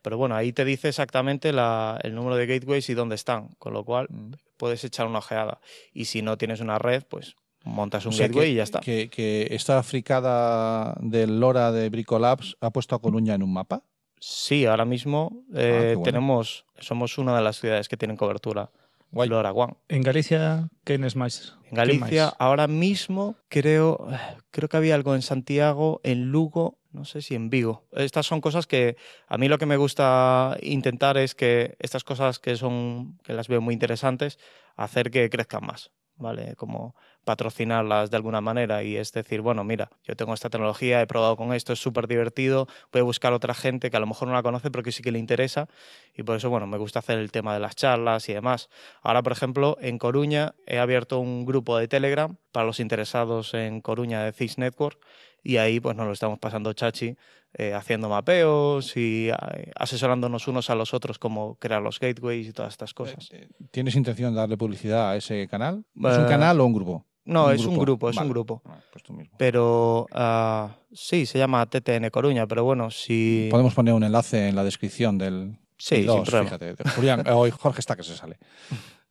Pero bueno, ahí te dice exactamente la, el número de gateways y dónde están, con lo cual mm. puedes echar una ojeada. Y si no tienes una red, pues montas un o sea gateway que, y ya está. Que, que esta fricada del LoRa de Bricolabs ha puesto a Coruña en un mapa. Sí, ahora mismo eh, ah, bueno. tenemos, somos una de las ciudades que tienen cobertura. Guay. Lora One. En Galicia, ¿quién es más? En Galicia, más? ahora mismo creo, creo que había algo en Santiago, en Lugo, no sé si en Vigo. Estas son cosas que a mí lo que me gusta intentar es que estas cosas que son, que las veo muy interesantes, hacer que crezcan más. ¿vale? Como patrocinarlas de alguna manera y es decir, bueno, mira, yo tengo esta tecnología, he probado con esto, es súper divertido, voy a buscar otra gente que a lo mejor no la conoce pero que sí que le interesa y por eso, bueno, me gusta hacer el tema de las charlas y demás. Ahora, por ejemplo, en Coruña he abierto un grupo de Telegram para los interesados en Coruña de CIS Network y ahí pues nos lo estamos pasando chachi eh, haciendo mapeos y eh, asesorándonos unos a los otros cómo crear los gateways y todas estas cosas. ¿Tienes intención de darle publicidad a ese canal? ¿Es un canal o un grupo? No, ¿Un es grupo? un grupo, es Vale. un grupo. Vale, pues tú mismo. Pero uh, sí, se llama TTN Coruña, pero bueno, si... Podemos poner un enlace en la descripción del... Sí, Dos, sin problema. fíjate. de Julián, hoy Jorge está que se sale.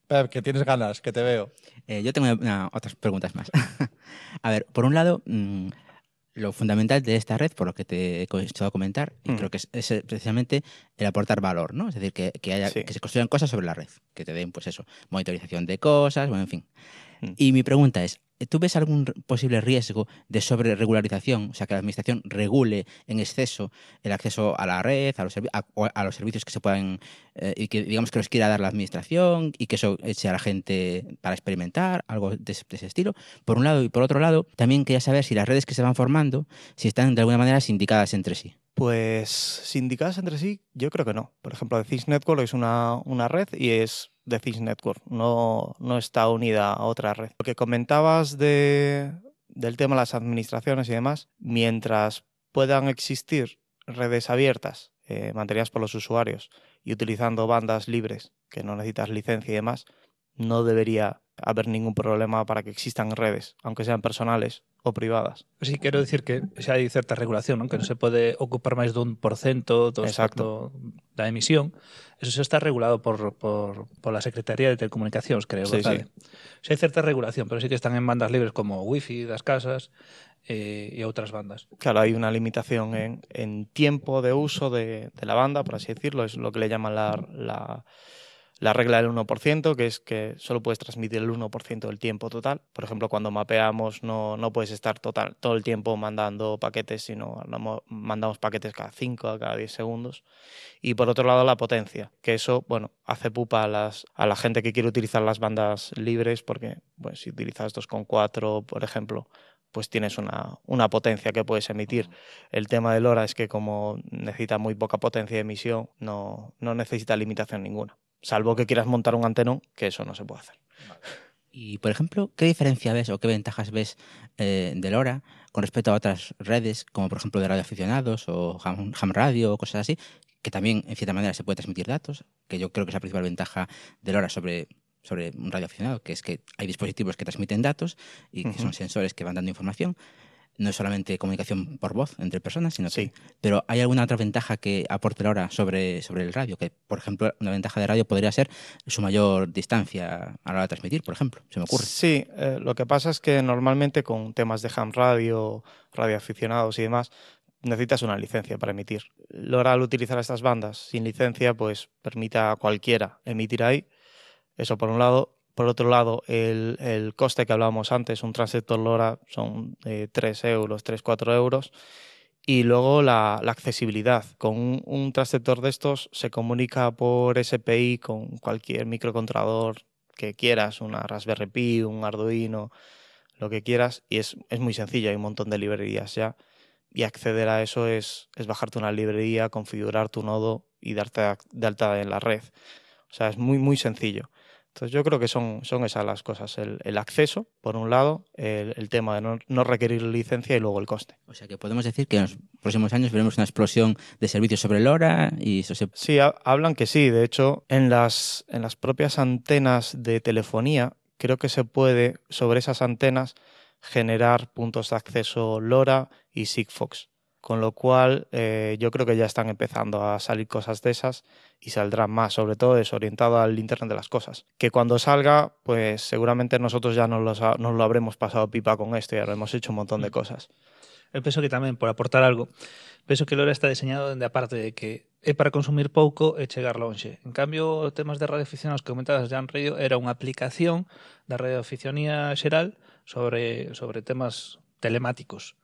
Pep, que tienes ganas, que te veo. Eh, yo tengo una- otras preguntas más. a ver, por un lado, mm, lo fundamental de esta red, por lo que te he comenzado a comentar, y Mm. creo que es, es, precisamente el aportar valor, ¿no? Es decir, que, que, haya, Sí. que se construyan cosas sobre la red, que te den, pues eso, monitorización de cosas, bueno, en fin. Mm. Y mi pregunta es, ¿tú ves algún posible riesgo de sobreregularización? O sea, que la administración regule en exceso el acceso a la red, a los, servi- a, los servicios que se puedan, eh, y que digamos que los quiera dar la administración y que eso eche a la gente para experimentar, algo de ese, de ese estilo. Por un lado, y por otro lado, también quería saber si las redes que se van formando, si están de alguna manera sindicadas entre sí. Pues sindicadas entre sí, yo creo que no. Por ejemplo, Network es una, una red y es The Things Network, no, no está unida a otra red. Lo que comentabas de, del tema de las administraciones y demás, mientras puedan existir redes abiertas eh, mantenidas por los usuarios y utilizando bandas libres que no necesitas licencia y demás, no debería haber ningún problema para que existan redes, aunque sean personales o privadas. Sí, quero dicir que xa hai certa regulación, non? que non se pode ocupar máis dun por cento do Exacto. da emisión. Eso xa está regulado por, por, por la Secretaría de Telecomunicacións, creo. Sí, verdade? Xa hai certa regulación, pero sí que están en bandas libres como Wi-Fi das casas eh, e outras bandas. Claro, hay una limitación en, en tiempo de uso de, de la banda, por así decirlo, es lo que le llaman la, la, la regla del 1%, que es que solo puedes transmitir el 1% del tiempo total. Por ejemplo, cuando mapeamos no, no puedes estar total, todo el tiempo mandando paquetes, sino no- mandamos paquetes cada 5, cada 10 segundos. Y por otro lado, la potencia, que eso, bueno, hace pupa a, las, a la gente que quiere utilizar las bandas libres, porque pues, si utilizas 2,4, por ejemplo, pues tienes una, una potencia que puedes emitir. El tema del LoRa es que como necesita muy poca potencia de emisión, no, no necesita limitación ninguna. Salvo que quieras montar un antenón, que eso no se puede hacer. Y, por ejemplo, ¿qué diferencia ves o qué ventajas ves eh, de LoRa con respecto a otras redes, como por ejemplo de radio aficionados o ham, ham radio o cosas así, que también en cierta manera se puede transmitir datos, que yo creo que es la principal ventaja de LoRa sobre, sobre un radio aficionado, que es que hay dispositivos que transmiten datos y que son sensores que van dando información. No es solamente comunicación por voz entre personas, sino Sí. que... Pero ¿hay alguna otra ventaja que aporte LoRa sobre, sobre el radio? Que, por ejemplo, una ventaja de radio podría ser su mayor distancia a la hora de transmitir, por ejemplo, se me ocurre. Sí, eh, lo que pasa es que normalmente con temas de ham radio, radioaficionados y demás, necesitas una licencia para emitir. LoRa al utilizar estas bandas sin licencia, pues permite a cualquiera emitir ahí. Eso por un lado. Por otro lado, el, coste que hablábamos antes, un transector LoRa son eh, 3 euros, 3, 4 euros. Y luego la, accesibilidad. Con un, un transceptor de estos se comunica por SPI con cualquier microcontrolador que quieras, una Raspberry Pi, un Arduino, lo que quieras, y es, muy sencillo, hay un montón de librerías ya. Y acceder a eso es, es bajarte una librería, configurar tu nodo y darte de alta en la red. O sea, es muy, muy sencillo. Entonces yo creo que son, son esas las cosas. El, el acceso, por un lado, el, el tema de no, no requerir licencia y luego el coste. O sea que podemos decir que en los próximos años veremos una explosión de servicios sobre LoRa y eso se... Sí, ha- hablan que sí. De hecho, en las, en las propias antenas de telefonía, creo que se puede, sobre esas antenas, generar puntos de acceso LoRa y Sigfox. Con lo cual, eh, yo creo que ya están empezando a salir cosas de esas y saldrán más, sobre todo desorientado al Internet de las cosas. Que cuando salga, pues seguramente nosotros ya nos, los ha, nos lo habremos pasado pipa con esto y habremos hecho un montón de mm. cosas. Eu penso que tamén, por aportar algo, penso que Lora está diseñado dende a parte de que é para consumir pouco e chegar lonxe. En cambio, temas de radioaficionados que comentabas Jan Río era unha aplicación da radioaficionía xeral sobre, sobre temas telemáticos.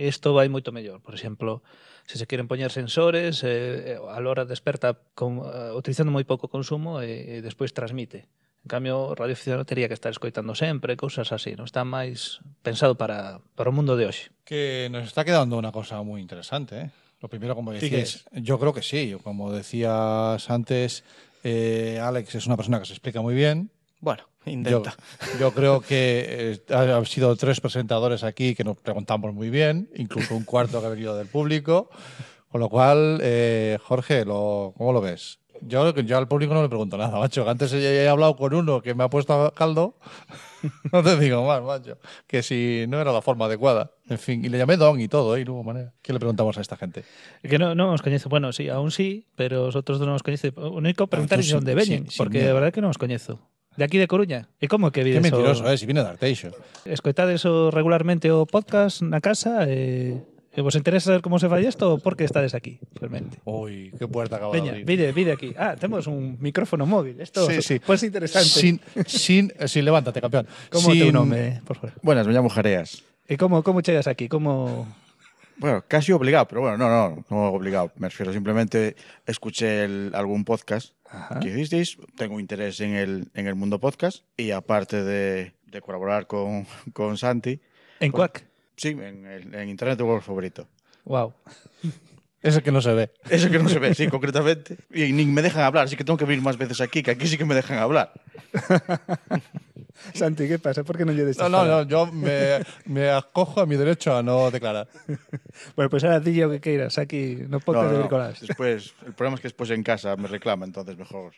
Isto vai moito mellor. Por exemplo, se se queren poñer sensores, eh, a LoRa desperta con, eh, utilizando moi pouco consumo e, e despois transmite. En cambio, o radioaficionado tería que estar escoitando sempre, cousas así. Non está máis pensado para, para o mundo de hoxe. Que nos está quedando una cosa muy interesante. ¿eh? Lo primero, como Sí que decías, yo creo que sí. Como decías antes, eh, Alex es una persona que se explica muy bien. Bueno, intenta. yo creo que eh, han sido tres presentadores aquí que nos preguntamos muy bien, incluso un cuarto que ha venido del público. Con lo cual, eh, Jorge, lo, ¿cómo lo ves? Yo, yo al público no le pregunto nada, macho. Antes he, he hablado con uno que me ha puesto a caldo. no te digo más, macho. Que si no era la forma adecuada. En fin, y le llamé Don y todo, ¿eh? Y no hubo manera. ¿Qué le preguntamos a esta gente? Que no, non os coñezo. Bueno, sí, aún sí, pero os outros non os coñezo. O único preguntar tú é sí, onde veñen, sí, sí, porque de verdade que non os coñezo. De aquí de Coruña. E como que Qué vides mentiroso, o... ¿eh? Si viene de Arteixo. Escoitades o regularmente o podcast na casa e, Eh, ¿Vos interesa saber cómo se falla esto o por qué estades aquí, realmente? Uy, qué puerta acaba de Veña, abrir. vide, vide aquí. Ah, tenemos un micrófono móvil. Esto Sí, sí. pues interesante. Sin, sin, eh, sin, levántate, campeón. ¿Cómo sin, te nome, por favor? Buenas, me llamo Jareas. ¿Y cómo, cómo llegas aquí? ¿Cómo...? Bueno, casi obligado, pero bueno, no, no, no obligado. Me refiero, simplemente escuché el- algún podcast Ajá. que hicisteis, tengo interés en el, en el mundo podcast y aparte de, de colaborar con, con Santi, ¿En Quack? sí, en, el- en Internet tu blog favorito. Wow. Ese que no se ve. Eso que no se ve, sí, concretamente. Y ni me dejan hablar, así que tengo que venir más veces aquí, que aquí sí que me dejan hablar. Santi, ¿qué pasa? ¿Por qué no lledes No, no, no, yo me, me acojo a mi derecho a no declarar. Bueno, pues ahora di yo que queiras aquí no podcast No, de no, bricolage. Después, el problema es que después en casa me reclama, entonces mejor.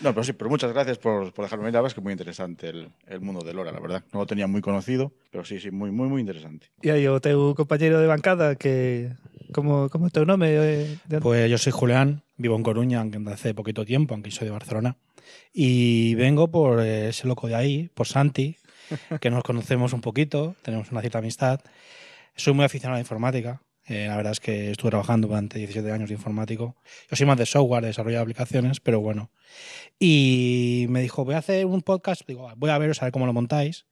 No, pero sí, pero muchas gracias por, por dejarme venir. La verdad es que muy interesante el, el mundo de Lora, la verdad. No lo tenía muy conocido, pero sí, sí, muy, muy, muy interesante. E aí o teu compañeiro de bancada que como como é o teu nome eh, de... Pues yo soy Julián, vivo en Coruña, aunque hace poquito tiempo, aunque soy de Barcelona. Y vengo por ese loco de ahí, por Santi, que nos conocemos un poquito, tenemos una cierta amistad. Soy muy aficionado a la informática. eh, la verdad es que estuve trabajando durante 17 años de informático. Yo soy más de software, de desarrollo de aplicaciones, pero bueno. Y me dijo, voy a hacer un podcast. Digo, voy a veros a ver cómo lo montáis.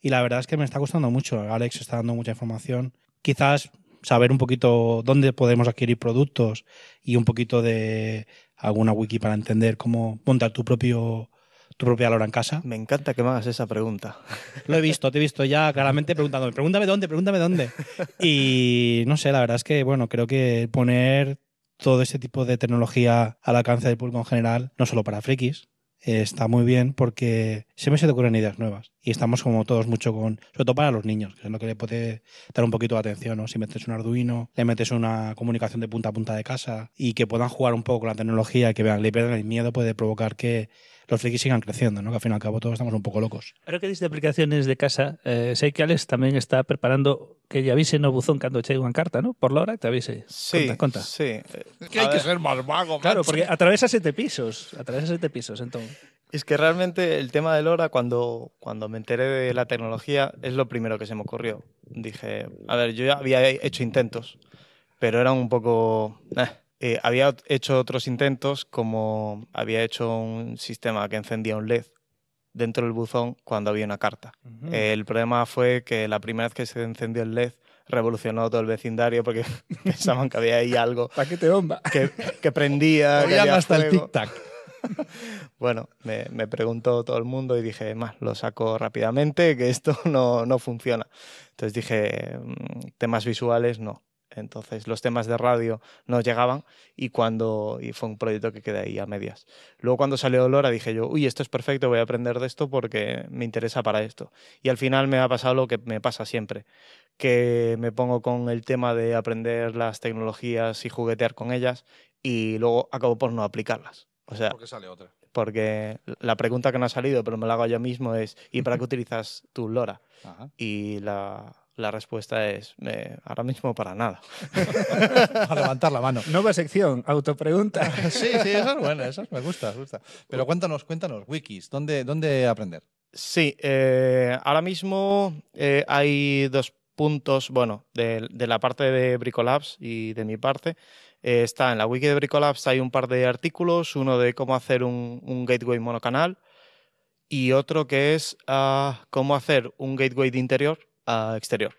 Y la verdad es que me está gustando mucho. Alex está dando mucha información. Quizás saber un poquito dónde podemos adquirir productos y un poquito de alguna wiki para entender cómo montar tu propio tu propia lora en casa. Me encanta que me hagas esa pregunta. Lo he visto, te he visto ya claramente preguntándome, pregúntame dónde, pregúntame dónde. Y no sé, la verdad es que, bueno, creo que poner todo ese tipo de tecnología al alcance del público en general, no solo para frikis, eh, está muy bien porque siempre se te ocurren ideas nuevas. Y estamos como todos mucho con, sobre todo para los niños, que es lo que le puede dar un poquito de atención, ¿no? Si metes un Arduino, le metes una comunicación de punta a punta de casa y que puedan jugar un poco con la tecnología, que vean, le pierdan el miedo, puede provocar que los frikis sigan creciendo, ¿no? Que al fin y al cabo todos estamos un poco locos. Ahora que dices de aplicaciones de casa, eh, sei que Alex tamén está preparando que lle avise no buzón cando chegue unha carta, ¿no? Por la hora te avise. Sí, Conta, conta. sí. Es que hay que ser más vago, Claro, macho. porque atravesa sete pisos, atravesa sete pisos, entón. Es que realmente el tema del Lora, cuando, cuando me enteré de la tecnología, es lo primero que se me ocurrió. Dije, a ver, yo ya había hecho intentos, pero eran un poco... eh. Eh, había hecho otros intentos, como había hecho un sistema que encendía un LED dentro del buzón cuando había una carta. Mm. El problema fue que la primera vez que se encendió el LED revolucionó todo el vecindario porque pensaban que había ahí algo Paquete bomba. que, que prendía. que había hasta el fuego. tic-tac. Bueno, me, me preguntó todo el mundo y dije, más, lo saco rápidamente, que esto no, no funciona. Entonces dije, mm, temas visuales no. Entonces los temas de radio no llegaban y cuando y fue un proyecto que quedé ahí a medias. Luego cuando salió Lora dije yo, uy, esto es perfecto, voy a aprender de esto porque me interesa para esto. Y al final me ha pasado lo que me pasa siempre, que me pongo con el tema de aprender las tecnologías y juguetear con ellas y luego acabo por no aplicarlas. O sea, Porque sale otra. porque la pregunta que no ha salido, pero me la hago yo mismo, es ¿y para qué utilizas tu LoRa? Ajá. Y la, la respuesta es eh, ahora mismo para nada. A levantar la mano. Nova sección, autopregunta. Sí, sí, eso es bueno, eso es- me gusta, me gusta. Pero cuéntanos, cuéntanos, wikis, ¿dónde, dónde aprender? Sí, eh, ahora mismo eh, hay dos puntos, bueno, de, de la parte de Bricolabs y de mi parte. Eh, está en la wiki de Bricolabs, hay un par de artículos, uno de cómo hacer un, un gateway monocanal y otro que es ah, cómo hacer un gateway de interior a exterior,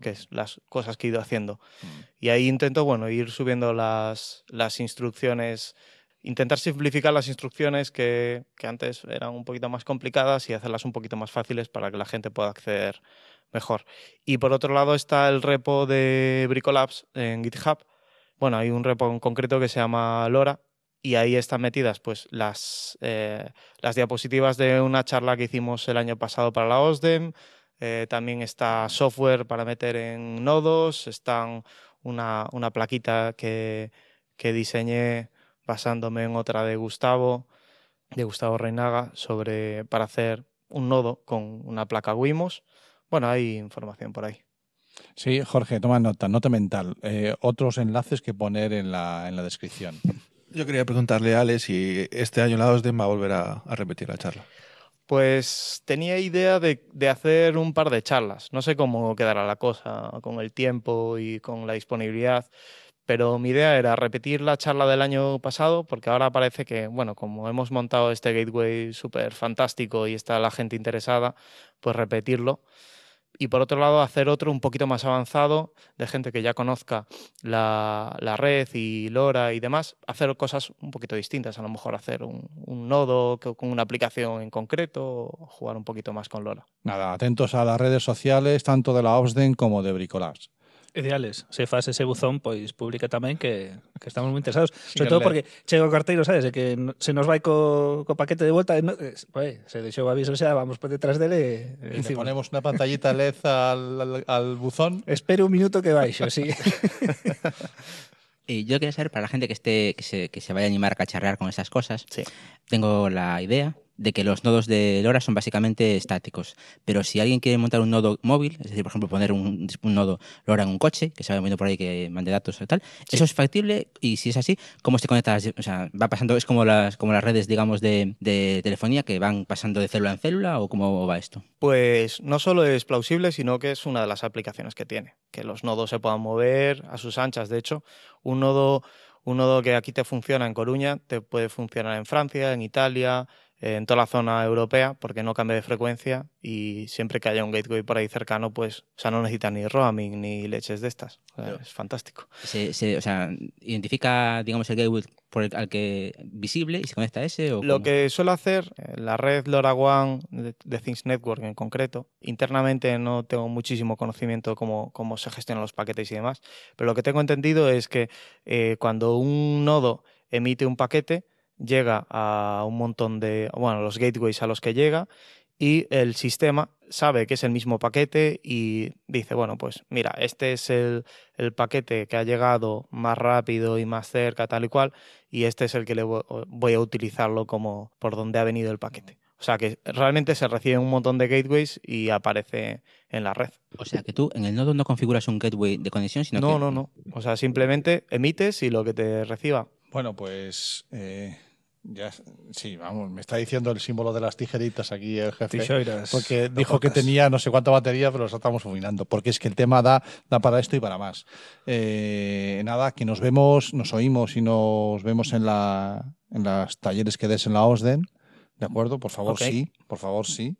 que es las cosas que he ido haciendo. Y ahí intento, bueno, ir subiendo las, las instrucciones, intentar simplificar las instrucciones que, que antes eran un poquito más complicadas y hacerlas un poquito más fáciles para que la gente pueda acceder mejor. Y por otro lado está el repo de Bricolabs en GitHub. Bueno, hay un repo en concreto que se llama Lora y ahí están metidas pues las, eh, las diapositivas de una charla que hicimos el año pasado para la OSDEM. Eh, también está software para meter en nodos, están una, una plaquita que, que diseñé basándome en otra de Gustavo, de Gustavo Reinaga, sobre, para hacer un nodo con una placa Wimos. Bueno, hay información por ahí. Sí, Jorge, toma nota, nota mental. Eh, otros enlaces que poner en la, en la descripción. Yo quería preguntarle a Ale si este año la OSDEM va a volver a, a repetir la charla. Pues tenía idea de, hacer un par de charlas. No sé cómo quedará la cosa con el tiempo y con la disponibilidad, pero mi idea era repetir la charla del año pasado, porque ahora parece que, bueno, como hemos montado este gateway súper fantástico y está la gente interesada, pues repetirlo. Y por otro lado, hacer otro un poquito más avanzado, de gente que ya conozca la, la red y LoRa y demás, hacer cosas un poquito distintas, a lo mejor hacer un, nodo con una aplicación en concreto, o jugar un poquito más con LoRa. Nada, atentos a las redes sociales, tanto de la OSDEN como de Bricolabs. Ideales. Se faz ese buzón, pois publica tamén que, que estamos moi interesados. Sobre Síganle. todo porque chega o carteiro, sabes, de que se nos vai co, co paquete de volta, e no, eh, pues, se deixou o aviso xa, vamos por detrás dele e, Y le ponemos una pantallita LED al, al, al buzón. Espere un minuto que baixo, sí. Y yo quería saber, para la gente que esté que se, que se vaya a animar a cacharrear con esas cosas, Sí. tengo la idea de que los nodos de LoRa son básicamente estáticos. Pero si alguien quiere montar un nodo móvil, es decir, por ejemplo, poner un, un nodo LoRa en un coche, que se va moviendo por ahí que mande datos y tal, ¿eso es factible? Y si es así, ¿cómo se conecta? O sea, va pasando, es como las, como las redes, digamos, de, de telefonía que van pasando de célula en célula o cómo va esto? Pues no solo es plausible, sino que es una de las aplicaciones que tiene. Que los nodos se puedan mover a sus anchas. De hecho, un nodo, un nodo que aquí te funciona en Coruña, te puede funcionar en Francia, en Italia, en toda la zona europea, porque no cambia de frecuencia y siempre que haya un gateway por ahí cercano, pues, o sea, no necesita ni roaming ni leches de estas. O sea, Es fantástico. Se, se- o sea, identifica, digamos, el gateway por el, al que visible y se conecta a ese o Lo cómo? que suele hacer eh, la red LoRaWAN de, de Things Network en concreto, internamente no tengo muchísimo conocimiento de cómo, cómo se gestionan los paquetes y demás, pero lo que tengo entendido es que eh, cuando un nodo emite un paquete, llega a un montón de, bueno, los gateways a los que llega y el sistema sabe que es el mismo paquete y dice, bueno, pues mira, este es el, el paquete que ha llegado más rápido y más cerca, tal y cual, y este es el que le vo- voy a utilizarlo como por donde ha venido el paquete. O sea que realmente se recibe un montón de gateways y aparece en la red. O sea, que tú en el nodo no configuras un gateway de conexión, sino No, que... no, no. O sea, simplemente emites y lo que te reciba. Bueno, pues eh, ya, sí, vamos, me está diciendo el símbolo de las tijeritas aquí el jefe. Porque dijo que tenía no sé cuánta batería, pero lo estamos fulminando. Porque es que el tema da, da para esto y para más. Eh, nada, que nos vemos, nos oímos y nos vemos en, la, en las talleres que des en la OSDEN. ¿De acuerdo? Por favor, sí. Por favor, sí.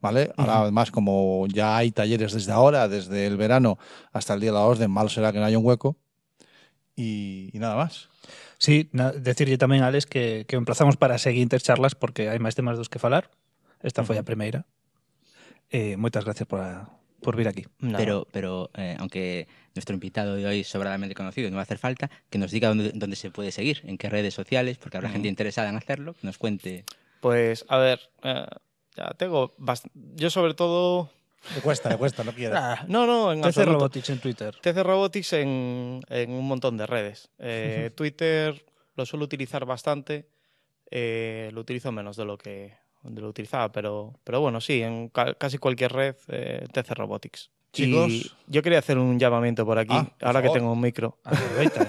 ¿Vale? Ahora, además, como ya hay talleres desde ahora, desde el verano hasta el día de la OSDEN, mal será que no haya un hueco. Y, y nada más. Sí, decirlle tamén, Alex, que, que emplazamos para seguintes charlas porque hai máis temas dos que falar. Esta foi a primeira. Eh, moitas gracias por, a, por vir aquí. Nada. Pero, pero eh, aunque nuestro invitado de hoy es sobradamente conocido, no va a hacer falta, que nos diga dónde, dónde se puede seguir, en qué redes sociales, porque habrá gente interesada en hacerlo, que nos cuente. Pues, a ver, eh, ya tengo Yo sobre todo... Le cuesta, le cuesta, no quiere. Ah, no, no, en TC absoluto. Robotics en Twitter. TC Robotics en, en un montón de redes. Eh, Twitter lo suelo utilizar bastante. eh, lo utilizo menos de lo que de lo utilizaba, pero, pero bueno, sí, en ca- casi cualquier red, eh, TC Robotics. Chicos. Y yo quería hacer un llamamiento por aquí, Ah, por ahora que tengo un micro.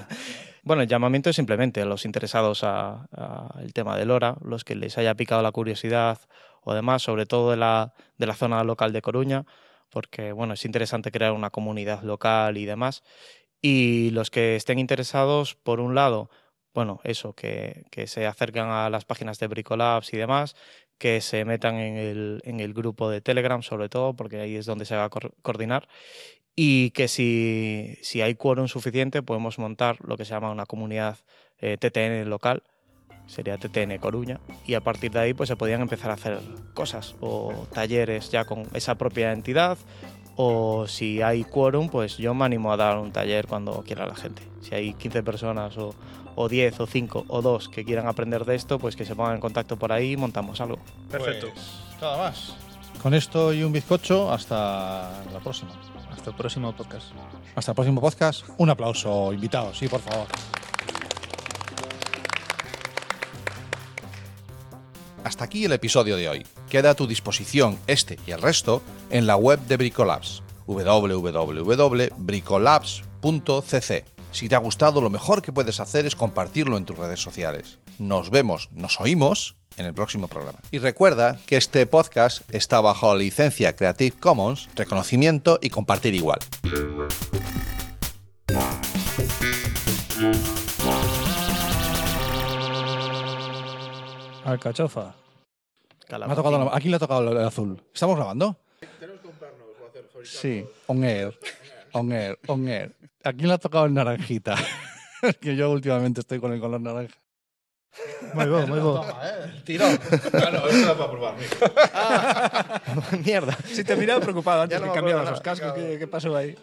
Bueno, el llamamiento es simplemente a los interesados a, a el tema del Lora, los que les haya picado la curiosidad o demás, sobre todo de la, de la zona local de Coruña, porque bueno, es interesante crear una comunidad local y demás. Y los que estén interesados, por un lado, bueno, eso, que, que se acercan a las páginas de Bricolabs y demás, que se metan en el, en el grupo de Telegram, sobre todo, porque ahí es donde se va a coordinar. Y que si, si hay quórum suficiente, podemos montar lo que se llama una comunidad eh, TTN local, sería TTN Coruña, y a partir de ahí pues se podían empezar a hacer cosas o talleres ya con esa propia entidad, o si hay quórum, pues yo me animo a dar un taller cuando quiera la gente. Si hay 15 personas o, o 10 o 5 o 2 que quieran aprender de esto, pues que se pongan en contacto por ahí y montamos algo. Perfecto. Pues, nada más. Con esto y un bizcocho, hasta la próxima. Hasta el próximo podcast. Hasta el próximo podcast. Un aplauso, invitados, sí, por favor. Hasta aquí el episodio de hoy. Queda a tu disposición este y el resto en la web de Bricolabs, www.bricolabs.cc. Si te ha gustado, lo mejor que puedes hacer es compartirlo en tus redes sociales. nos vemos, nos oímos en el próximo programa. Y recuerda que este podcast está bajo licencia Creative Commons, reconocimiento y compartir igual. Alcachofa. Me ha tocado la- ¿A quién le ha tocado el azul? ¿Estamos grabando? Sí, on air. On air, on air. ¿A quién le ha tocado el naranjita? Es que yo últimamente estoy con el color naranja. Muy bo, muy bo. Tiro. Claro, esto era para probar. Mierda. Si te miraba preocupado antes Ya no que me acuerdo cambiabas los nada. cascos, ¿qué, qué pasó ahí?